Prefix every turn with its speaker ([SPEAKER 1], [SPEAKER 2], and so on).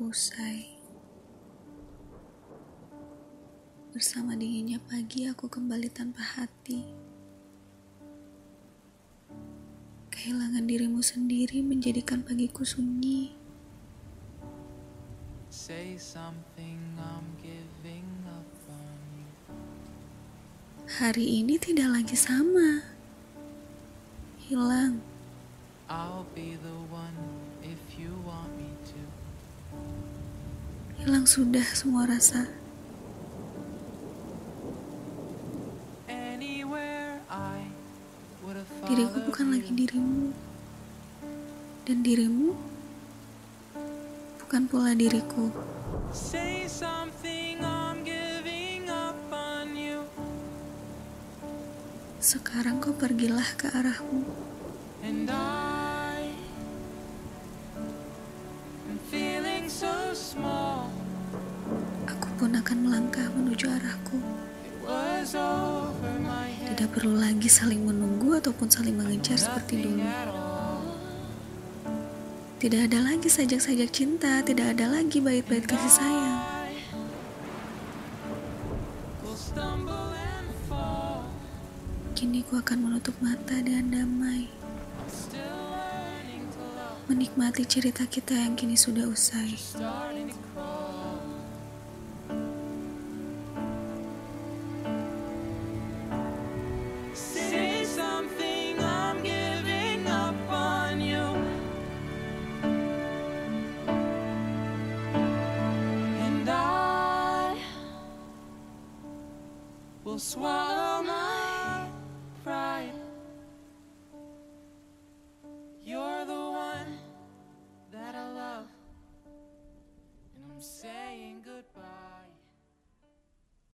[SPEAKER 1] Usai. Bersama dinginnya pagi aku kembali tanpa hati. Kehilangan dirimu sendiri menjadikan pagiku sunyi.
[SPEAKER 2] Say something, I'm giving up on you.
[SPEAKER 1] Hari ini tidak lagi sama. Hilang.
[SPEAKER 2] I'll be the one if you want me to.
[SPEAKER 1] Hilang sudah semua rasa. Diriku bukan lagi dirimu. Dan dirimu bukan pula diriku. Sekarang kau pergilah ke arahmu.
[SPEAKER 2] And I
[SPEAKER 1] Aku pun akan melangkah menuju arahku. Tidak perlu lagi saling menunggu ataupun saling mengejar seperti dulu. Tidak ada lagi sajak-sajak cinta, tidak ada lagi bait-bait kasih sayang. Kini ku akan menutup mata dengan damai, menikmati cerita kita yang kini sudah usai.
[SPEAKER 2] Swallow